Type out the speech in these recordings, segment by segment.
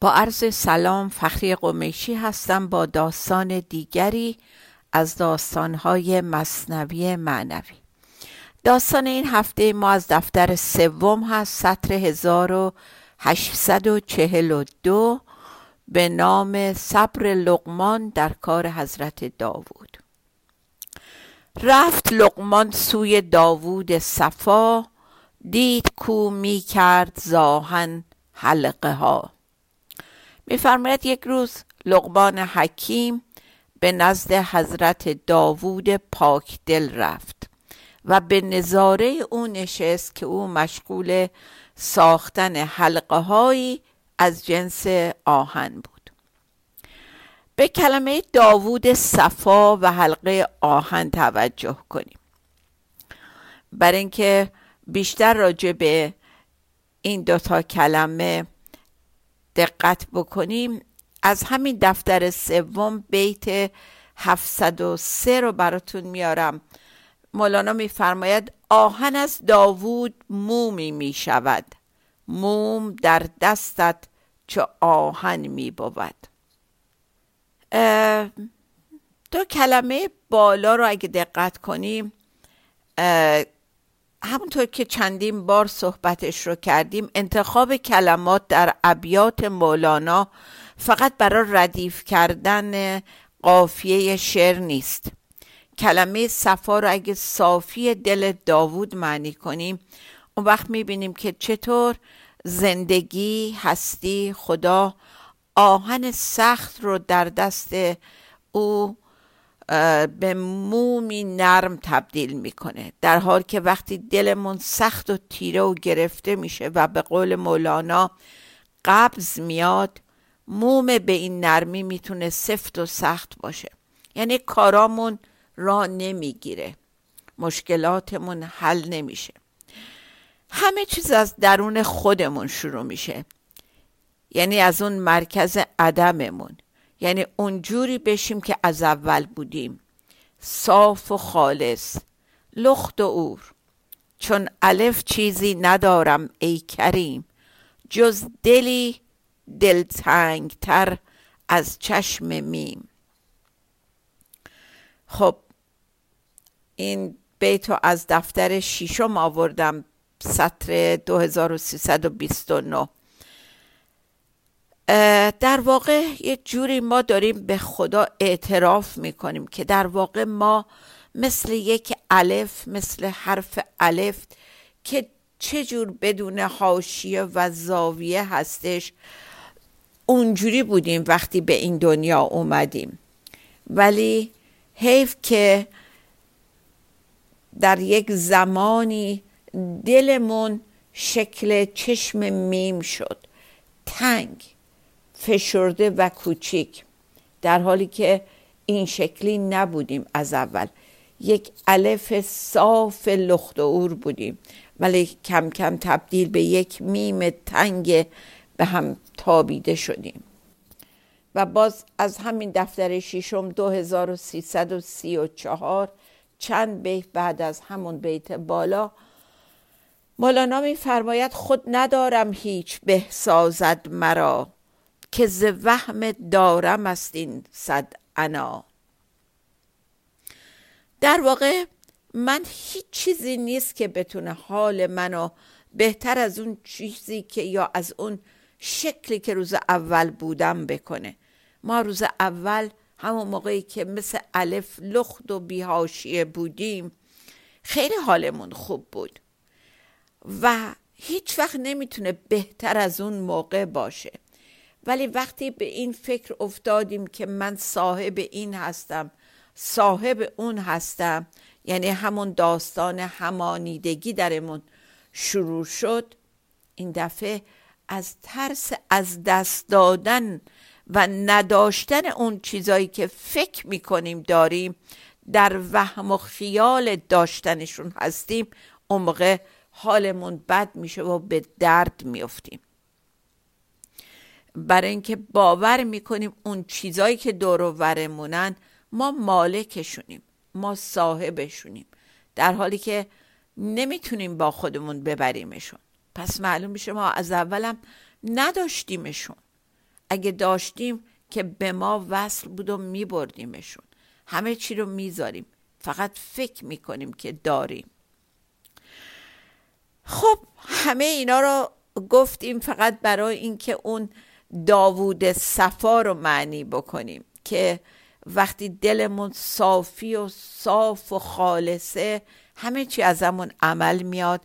با عرض سلام فخری قمیشی هستم با داستان دیگری از داستانهای مصنوی معنوی. داستان این هفته ما از دفتر سوم هست سطر 1842 به نام صبر لقمان در کار حضرت داوود. رفت لقمان سوی داوود صفا دید کو می کرد زاهن حلقه ها میفرماید یک روز لقمان حکیم به نزد حضرت داوود پاک دل رفت و به نظاره او نشست که او مشغول ساختن حلقه هایی از جنس آهن بود. به کلمه داوود صفا و حلقه آهن توجه کنیم. بر اینکه بیشتر راجع به این دوتا کلمه دقت بکنیم. از همین دفتر سوم بیت 703 رو براتون میارم. مولانا میفرماید آهن از داوود مومی می شود موم در دستت چه آهن می بود دو کلمه بالا رو اگه دقت کنیم همونطور که چندین بار صحبتش رو کردیم انتخاب کلمات در ابیات مولانا فقط برای ردیف کردن قافیه شعر نیست. کلمه صفا رو اگه صافی دل داوود معنی کنیم اون وقت می‌بینیم که چطور زندگی هستی خدا آهن سخت رو در دست او به مومی نرم تبدیل می‌کنه. در حال که وقتی دلمون سخت و تیره و گرفته میشه و به قول مولانا قبض میاد موم به این نرمی می‌تونه سفت و سخت باشه. یعنی کارامون را نمی‌گیره. مشکلاتمون حل نمیشه. همه چیز از درون خودمون شروع میشه. یعنی از اون مرکز عدممون. یعنی اونجوری بشیم که از اول بودیم. صاف و خالص. لخت و اور. چون الف چیزی ندارم ای کریم. جز دلی دلتنگتر از چشم میم. خب این بیتو از دفتر شیشم آوردم سطر 2329 در واقع یه جوری ما داریم به خدا اعتراف می‌کنیم که در واقع ما مثل یک الف مثل حرف الف که چجور بدون حاشیه و زاویه هستش اونجوری بودیم وقتی به این دنیا اومدیم. ولی حیف که در یک زمانی دلمون شکل چشم میم شد تنگ. فشرده و کوچیک در حالی که این شکلی نبودیم از اول. یک الف صاف لخت و عور بودیم ولی کم کم تبدیل به یک میم تنگ به هم تابیده شدیم. و باز از همین دفتر شیشم 2334 چند بیت بعد از همون بیت بالا مولانا میفرماید خود ندارم هیچ به سازد مرا. که ز وهم دارم است این صد انا. در واقع من هیچ چیزی نیست که بتونه حال منو بهتر از اون چیزی که یا از اون شکلی که روز اول بودم بکنه. ما روز اول همون موقعی که مثل الف لخت و بیهاشیه بودیم خیلی حالمون خوب بود و هیچ وقت نمی‌تونه بهتر از اون موقع باشه. ولی وقتی به این فکر افتادیم که من صاحب این هستم صاحب اون هستم یعنی همون داستان همانیدگی درمون شروع شد این دفعه از ترس از دست دادن و نداشتن اون چیزایی که فکر می‌کنیم داریم در وهم و خیال داشتنشون هستیم اون موقع حالمون بد میشه و به درد میفتیم برای اینکه باور می‌کنیم اون چیزایی که دور و ورمونن ما مالکشونیم ما صاحبشونیم. در حالی که نمی‌تونیم با خودمون ببریمشون. پس معلوم میشه ما از اولم نداشتیمشون. اگه داشتیم که به ما وصل بود و میبردیمشون. همه چی رو می‌ذاریم. فقط فکر می‌کنیم که داریم. خب همه اینا رو گفتیم فقط برای اینکه اون داوود صفا رو معنی بکنیم که وقتی دلمون صافی و صاف و خالصه همه چی ازمون عمل میاد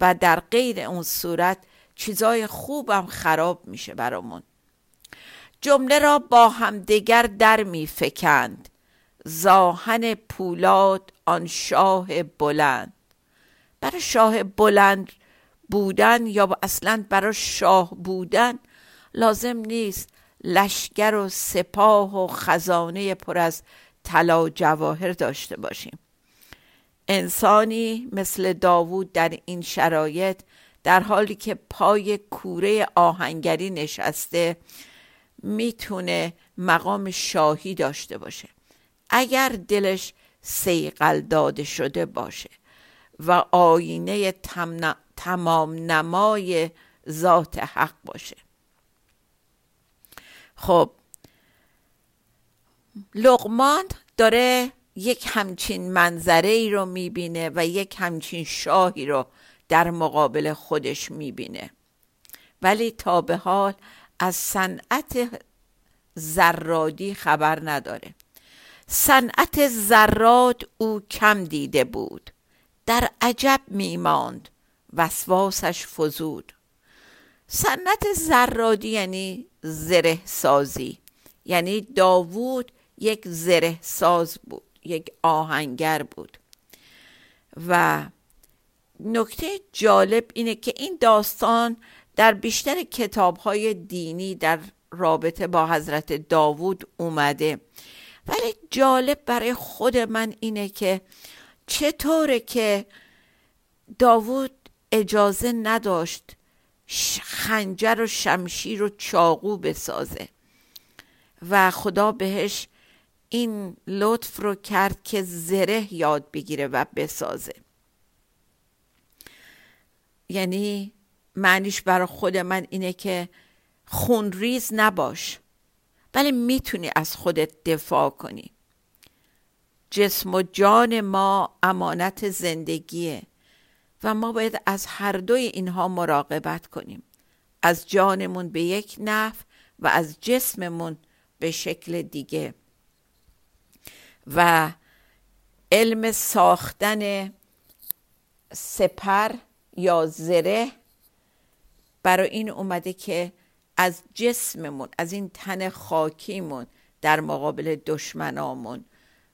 و در غیر اون صورت چیزای خوبم خراب میشه برامون. جمله را با همدیگر در میفکند. زاهن پولاد آن شاه بلند. برای شاه بلند بودن یا اصلا برای شاه بودن لازم نیست لشکر و سپاه و خزانه پر از طلا و جواهر داشته باشیم. انسانی مثل داوود در این شرایط در حالی که پای کوره آهنگری نشسته می‌تونه مقام شاهی داشته باشه. اگر دلش سیقل داده شده باشه و آینه تمام نمای ذات حق باشه. خب لقمان داره یک همچین منظره ای رو می‌بینه و یک همچین شاهی رو در مقابل خودش می‌بینه. ولی تا به حال از صنعت زرادی خبر نداره. صنعت زراد او کم دیده بود. در عجب میماند. وسواسش فزود. صنعت زرادی یعنی زره سازی یعنی داوود یک زره ساز بود یک آهنگر بود. و نکته جالب اینه که این داستان در بیشتر کتاب های دینی در رابطه با حضرت داوود اومده. ولی جالب برای خود من اینه که چطوره که داوود اجازه نداشت خنجر و شمشیر و چاقو بسازه. و خدا بهش این لطف رو کرد که زره یاد بگیره و بسازه. یعنی معنیش برای خود من اینه که خونریز نباش ولی می‌تونی از خودت دفاع کنی. جسم و جان ما امانت زندگیه. و ما باید از هر دوی اینها مراقبت کنیم. از جانمون به یک نحو و از جسممون به شکل دیگه. و علم ساختن سپر یا زره برای این اومده که از جسممون از این تن خاکیمون در مقابل دشمنامون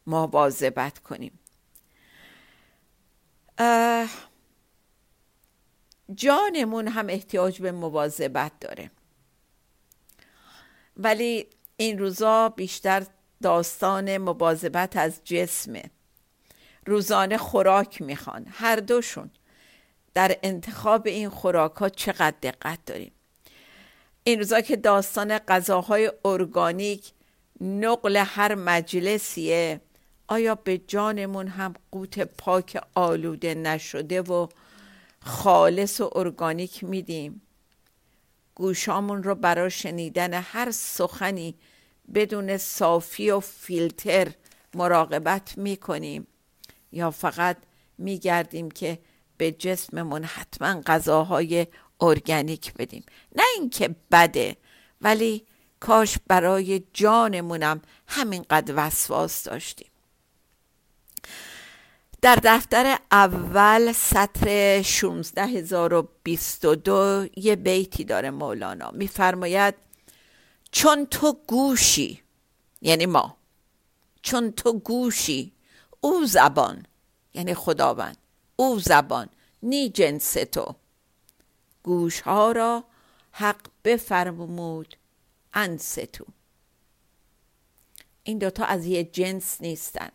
مواظبت کنیم. جانمون هم احتیاج به مواظبت داره. ولی این روزا بیشتر داستان مواظبت از جسمه روزانه خوراک می‌خوان. هر دوشون در انتخاب این خوراک ها چقدر دقت داریم. این روزا که داستان غذاهای ارگانیک نقل هر مجلسیه آیا به جانمون هم قوت پاک آلوده نشده و خالص و ارگانیک میدیم. گوشامون رو برای شنیدن هر سخنی بدون صافی و فیلتر مراقبت می‌کنیم. یا فقط میگردیم که به جسممون حتما غذاهای ارگانیک بدیم. نه اینکه بده ولی کاش برای جانمونم همینقدر وسواس داشتیم. در دفتر اول سطر 16022 یه بیتی داره مولانا. میفرماید چون تو گوشی یعنی ما چون تو گوشی او زبان یعنی خداوند او زبان نی جنس تو. گوش ها را حق بفرمود انستو این دوتا از یه جنس نیستن.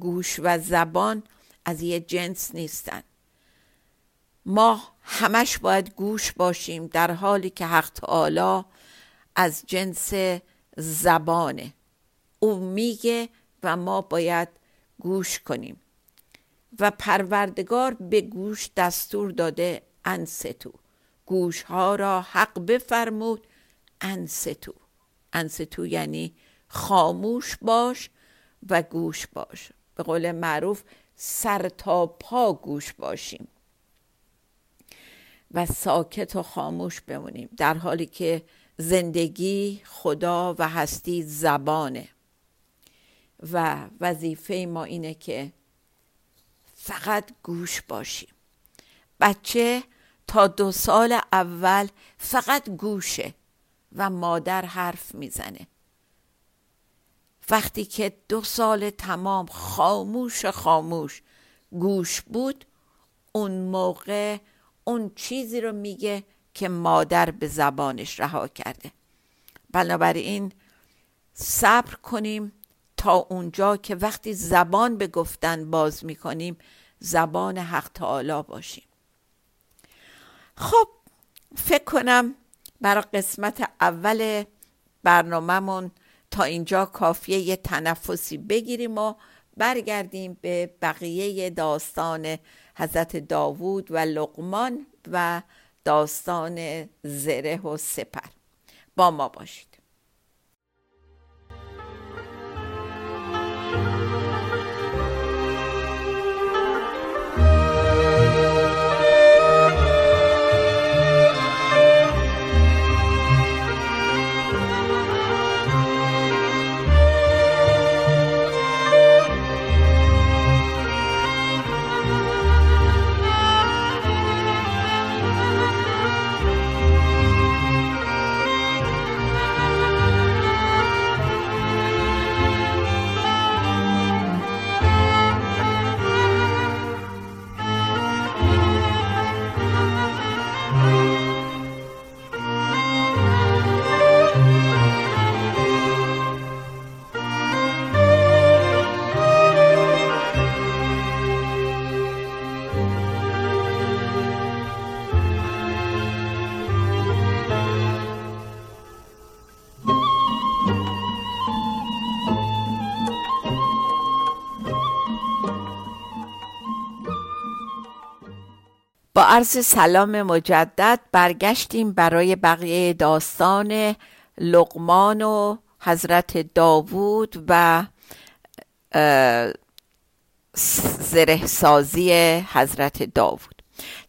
گوش و زبان از یه جنس نیستن. ما همش باید گوش باشیم در حالی که حق تعالی از جنس زبانه. او میگه و ما باید گوش کنیم. و پروردگار به گوش دستور داده انستو. گوش ها را حق بفرمود انستو. انستو یعنی خاموش باش و گوش باش. به قول معروف سر تا پا گوش باشیم و ساکت و خاموش بمونیم در حالی که زندگی خدا و هستی زبانه. و وظیفه ما اینه که فقط گوش باشیم. بچه تا دو سال اول فقط گوشه و مادر حرف می‌زنه. وقتی که دو سال تمام خاموش خاموش گوش بود اون موقع اون چیزی رو میگه که مادر به زبانش رها کرده. بنابراین صبر کنیم تا اونجا که وقتی زبان به گفتن باز می‌کنیم زبان حق تعالی باشیم. خب فکر کنم برای قسمت اول برنامهمون تا اینجا کافیه یه تنفسی بگیریم و برگردیم به بقیه داستان حضرت داوود و لقمان و داستان زره و سپر. با ما باشید. عرض سلام مجدد. برگشتیم برای بقیه داستان لقمان و حضرت داوود و زرهسازی حضرت داوود.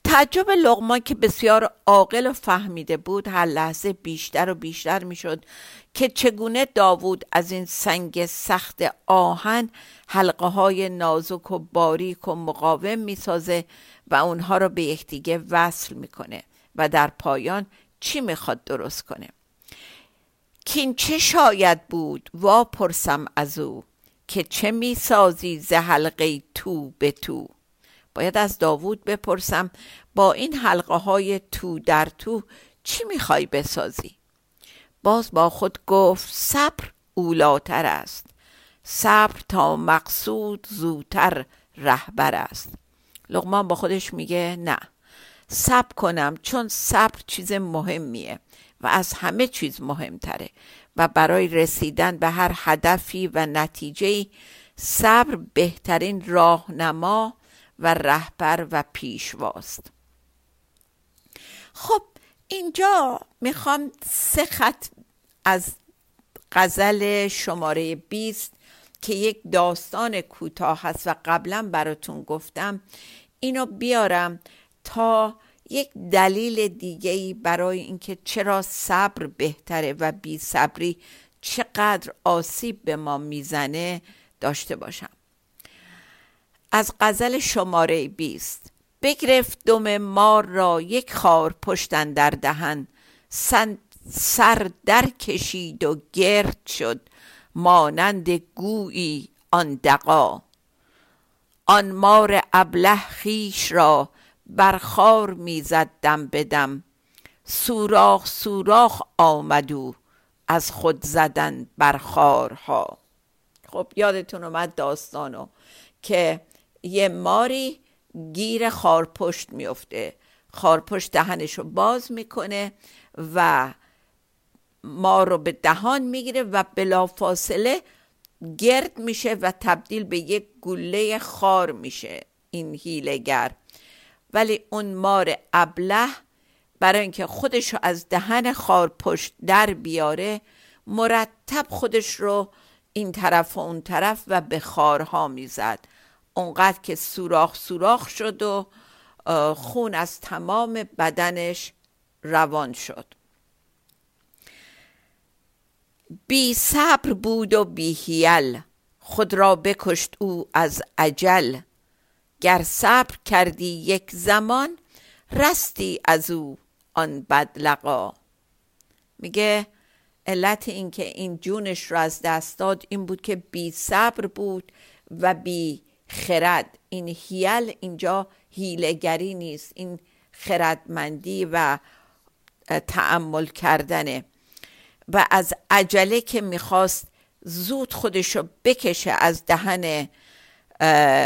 تعجب لقمان که بسیار عاقل و فهمیده بود هر لحظه بیشتر و بیشتر می‌شد که چگونه داوود از این سنگ سخت آهن حلقه های نازک و باریک و مقاوم می‌سازه و اونها رو به یکدیگه وصل می‌کنه و در پایان چی می‌خواد درست کنه. کین چه شاید بود؟ وا پرسم از او که چه می‌سازی ز حلقه تو به تو؟ باید از داوود بپرسم با این حلقه های تو در تو چی می‌خوای بسازی؟ باز با خود گفت صبر اولاتر است. صبر تا مقصود زودتر رهبر است. لغمان با خودش میگه نه صبر کنم چون صبر چیز مهمیه و از همه چیز مهمتره و برای رسیدن به هر هدفی و نتیجه صبر بهترین راهنما و رهبر و پیشواست. خب اینجا می‌خوام سه خط از غزل شماره 20 که یک داستان کوتاه هست و قبلا براتون گفتم اینو بیارم تا یک دلیل دیگه برای اینکه چرا صبر بهتره و بی صبری چقدر آسیب به ما می‌زنه داشته باشم. از غزل شماره 20 بگرفت دم مار را یک خار پشتن در دهن. سر در کشید و گرد شد مانند گویی آن دقا آن مار ابله خیش را برخار می‌زد دم بدم سوراخ سوراخ آمدو از خود زدن بر خارها. خب یادتون اومد داستانو که یه ماری گیر خارپشت میفته خارپشت دهنش رو باز می‌کنه و ما رو به دهان می‌گیره و بلافاصله گرد میشه و تبدیل به یک گله خار میشه این هیلگر ولی اون مار ابله برای اینکه خودش رو از دهن خار پشت در بیاره مرتب خودش رو این طرف و اون طرف و به خارها می‌زد. اونقدر که سوراخ سوراخ شد و خون از تمام بدنش روان شد. بی صبر بود و بی هیل خود را بکشت او از عجل گر صبر کردی یک زمان رستی از او آن بدلقا. میگه علت اینکه این جونش را از دست داد این بود که بی صبر بود و بی خرد. این هیل اینجا هیلگری نیست. این خردمندی و تعمل کردنه. و از عجله که می‌خواست زود خودشو بکشه از دهن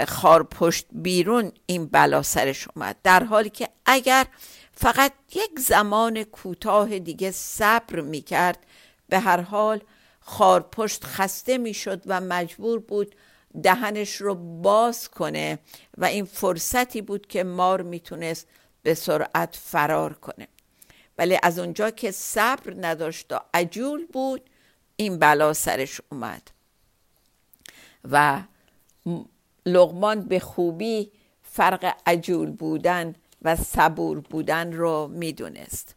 خارپشت بیرون این بلا سرش اومد. در حالی که اگر فقط یک زمان کوتاه دیگه صبر می‌کرد به هر حال خارپشت خسته می‌شد و مجبور بود دهنش رو باز کنه و این فرصتی بود که مار می‌تونست به سرعت فرار کنه. ولی از اونجا که صبر نداشت و عجول بود این بلا سرش اومد. و لغمان به خوبی فرق عجول بودن و صبور بودن رو می‌دونست.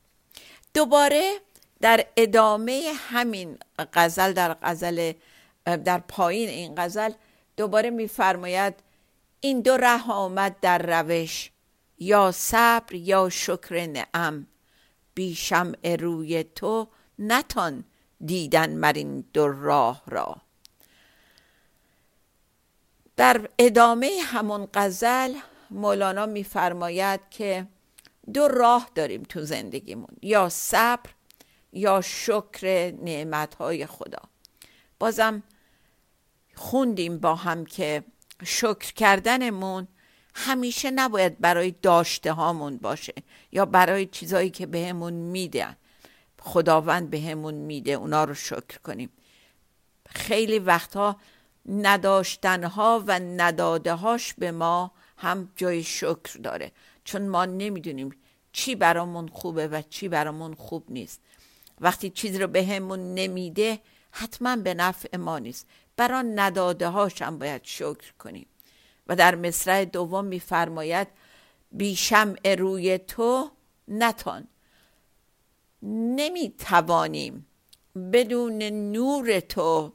دوباره در ادامه همین غزل در غزل در پایین این غزل دوباره میفرماید این دو ره آمد در روش یا صبر یا شکر نعم. بی شمع روی تو نتان دیدن مرین دو راه را. در ادامه همون غزل مولانا میفرماید که دو راه داریم تو زندگیمون یا صبر یا شکر نعمتهای خدا. بازم خوندیم با هم که شکر کردنمون همیشه نباید برای داشته هامون باشه یا برای چیزایی که بهمون میدن. خداوند بهمون میده اونا رو شکر کنیم. خیلی وقتها نداشتنها و ندادههاش به ما هم جای شکر داره. چون ما نمی‌دونیم چی برامون خوبه و چی برامون خوب نیست. وقتی چیز رو بهمون نمیده حتما به نفع ما نیست. برای نداده هاش هم باید شکر کنیم و در مصرع دوم میفرماید بی شمع روی تو نتان. نمی توانیم بدون نور تو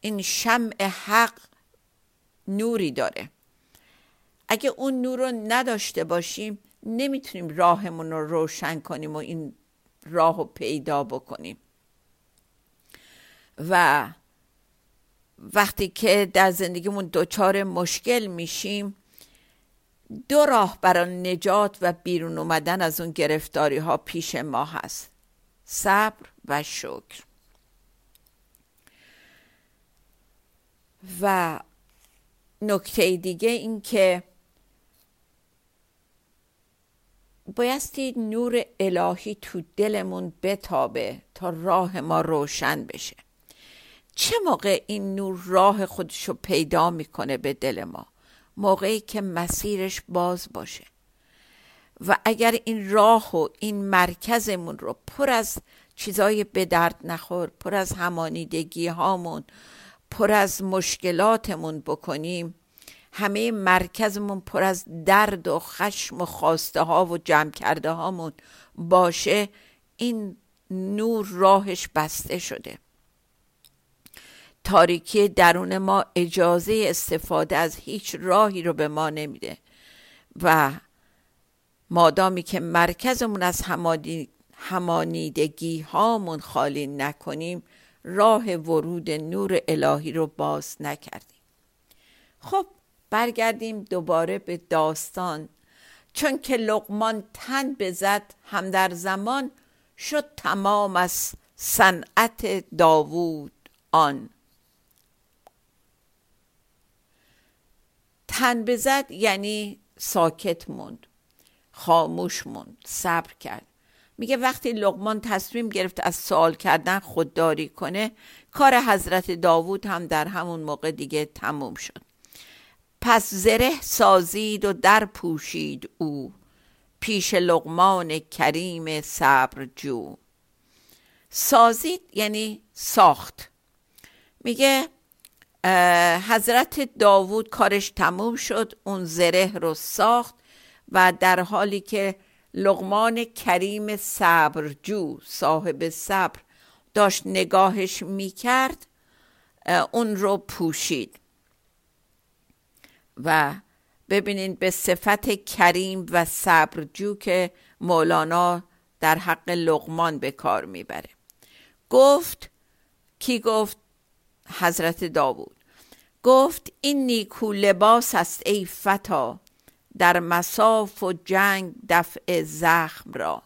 این شمع حق نوری داره. اگه اون نور رو نداشته باشیم نمی‌تونیم راهمون رو روشن کنیم و این راه رو پیدا بکنیم. و وقتی که در زندگیمون دچار مشکل میشیم دو راه برای نجات و بیرون اومدن از اون گرفتاری ها پیش ما هست. صبر و شکر. و نکته دیگه این که بایستی نور الهی تو دلمون بتابه تا راه ما روشن بشه. چه موقع این نور راه خودشو پیدا می‌کنه به دل ما؟ موقعی که مسیرش باز باشه. و اگر این راه و این مرکزمون رو پر از چیزای به درد نخور پر از همانیدگی هامون پر از مشکلاتمون بکنیم همه مرکزمون پر از درد و خشم و خواسته ها و جمع کرده هامون باشه این نور راهش بسته شده. تاریکی درون ما اجازه استفاده از هیچ راهی رو به ما نمیده. و مادامی که مرکزمون از همانیدگی هامون خالی نکنیم راه ورود نور الهی رو باز نکردیم. خب برگردیم دوباره به داستان. چون که لقمان تن بزد هم در زمان شد تمام از صنعت داوود آن. تن بزد یعنی ساکت موند خاموش موند صبر کرد. میگه وقتی لقمان تصمیم گرفت از سوال کردن خودداری کنه کار حضرت داوود هم در همون موقع دیگه تموم شد. پس زره سازید و در پوشید او پیش لقمان کریم صبر جو. سازید یعنی ساخت. میگه حضرت داوود کارش تموم شد اون زره رو ساخت و در حالی که لغمان کریم صبرجو صاحب صبر داشت نگاهش می‌کرد اون رو پوشید. و ببینید به صفت کریم و صبرجو که مولانا در حق لغمان به کار می‌بره. گفت کی گفت؟ حضرت داوود. گفت این نیکو لباس است ای فتا در مساف و جنگ دفع زخم را.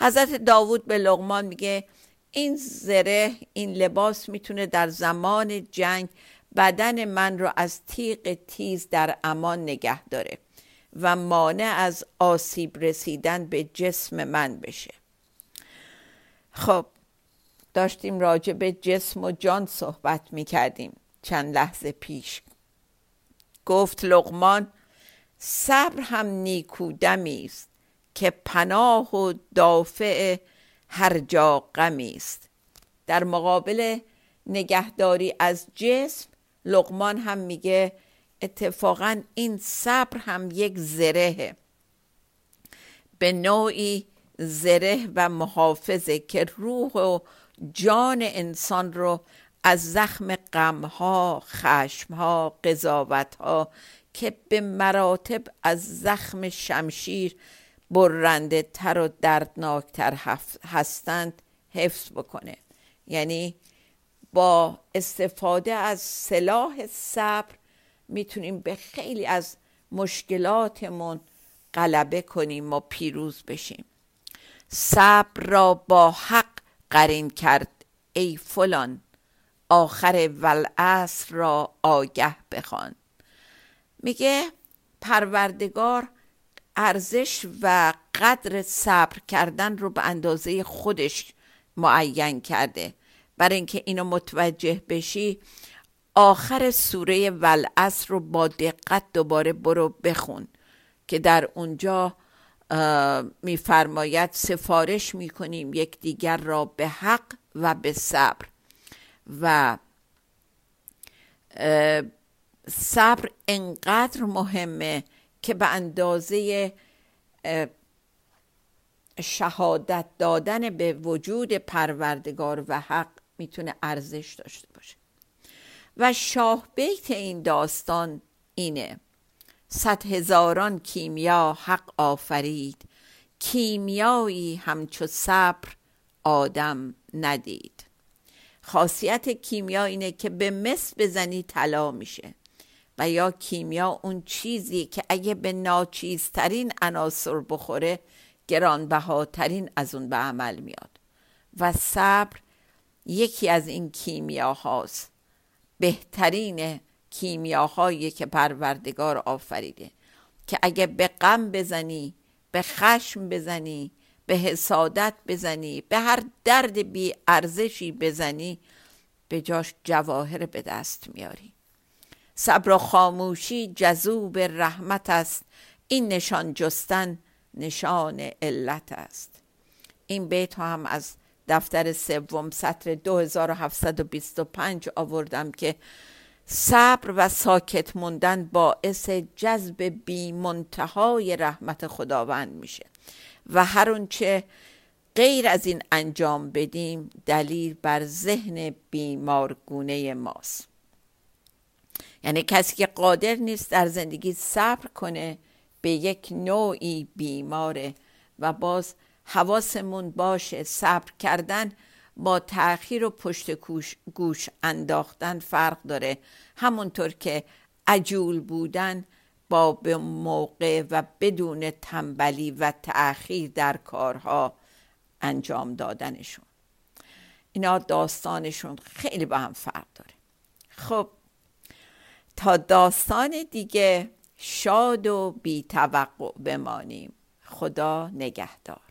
حضرت داوود به لغمان میگه این زره این لباس می‌تونه در زمان جنگ بدن من رو از تیغ تیز در امان نگه داره و مانع از آسیب رسیدن به جسم من بشه. خب داشتیم راجع به جسم و جان صحبت می‌کردیم چند لحظه پیش. گفت لغمان صبر هم نیکودمی است که پناه و دافع هر جا غمی است. در مقابل نگهداری از جسم لقمان هم میگه اتفاقا این صبر هم یک زرهه. به نوعی زره و محافظه که روح و جان انسان رو از زخم غمها خشمها قضاوتها که به مراتب از زخم شمشیر برنده تر و دردناکتر هستند حفظ بکنه. یعنی با استفاده از سلاح صبر می‌تونیم به خیلی از مشکلاتمون غلبه کنیم و پیروز بشیم. صبر را با حق قرین کرد ای فلان آخر ولعصر را آگه بخوان. میگه پروردگار ارزش و قدر صبر کردن رو به اندازه خودش معین کرده. برای اینکه اینو متوجه بشی آخر سوره ولعصر رو با دقت دوباره برو بخون که در اونجا میفرماید سفارش می‌کنیم یکدیگر را به حق و به صبر. و صبر انقدر مهمه که به اندازه شهادت دادن به وجود پروردگار و حق می‌تونه ارزش داشته باشه. و شاه بیت این داستان اینه. صد هزاران کیمیا حق آفرید. کیمیایی همچو صبر آدم ندید. خاصیت کیمیا اینه که به مس بزنی طلا میشه. و یا کیمیا اون چیزی که اگه به ناچیزترین عناصر بخوره گرانبهاترین از اون به عمل میاد. و صبر یکی از این کیمیاهاست. بهترین کیمیاهایی که پروردگار آفریده که اگه به غم بزنی به خشم بزنی به حسادت بزنی به هر درد بی ارزشی بزنی به جاش جواهر به دست میاری. صبر و خاموشی جذوب رحمت است. این نشان جستن نشان علت است. این بیت هم از دفتر سوم سطر 2725 آوردم که صبر و ساکت موندن باعث جذب بی منتهای رحمت خداوند میشه و هر اونچه غیر از این انجام بدیم دلیل بر ذهن بیمارگونه ماست. یعنی کسی که قادر نیست در زندگی صبر کنه به یک نوعی بیماره و باز حواسمون باشه صبر کردن با تأخیر و پشت گوش انداختن فرق داره. همونطور که عجول بودن با به موقع و بدون تنبلی و تأخیر در کارها انجام دادنشون. اینا داستانشون خیلی با هم فرق داره. خب تا داستان دیگه شاد و بی توقع بمانیم. خدا نگهدار.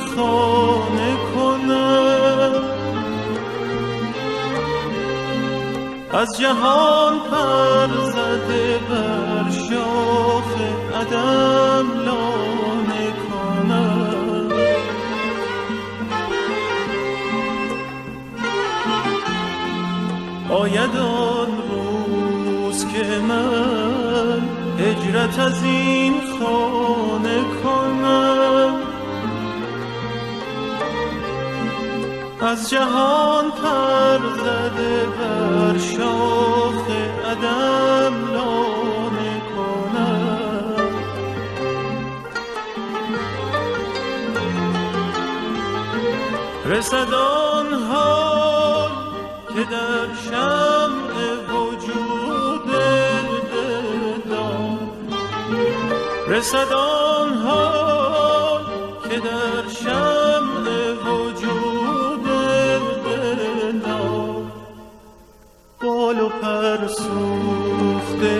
خانه کنم. از جهان پر زده بر شاخ عدم لانه کنم. آید آن روز که من هجرت از این خانه کنم از جهان پر زده بر شاخ عدم لانه کنم رسد آن حال که در شمع رسد آن حال که در شمع سوخته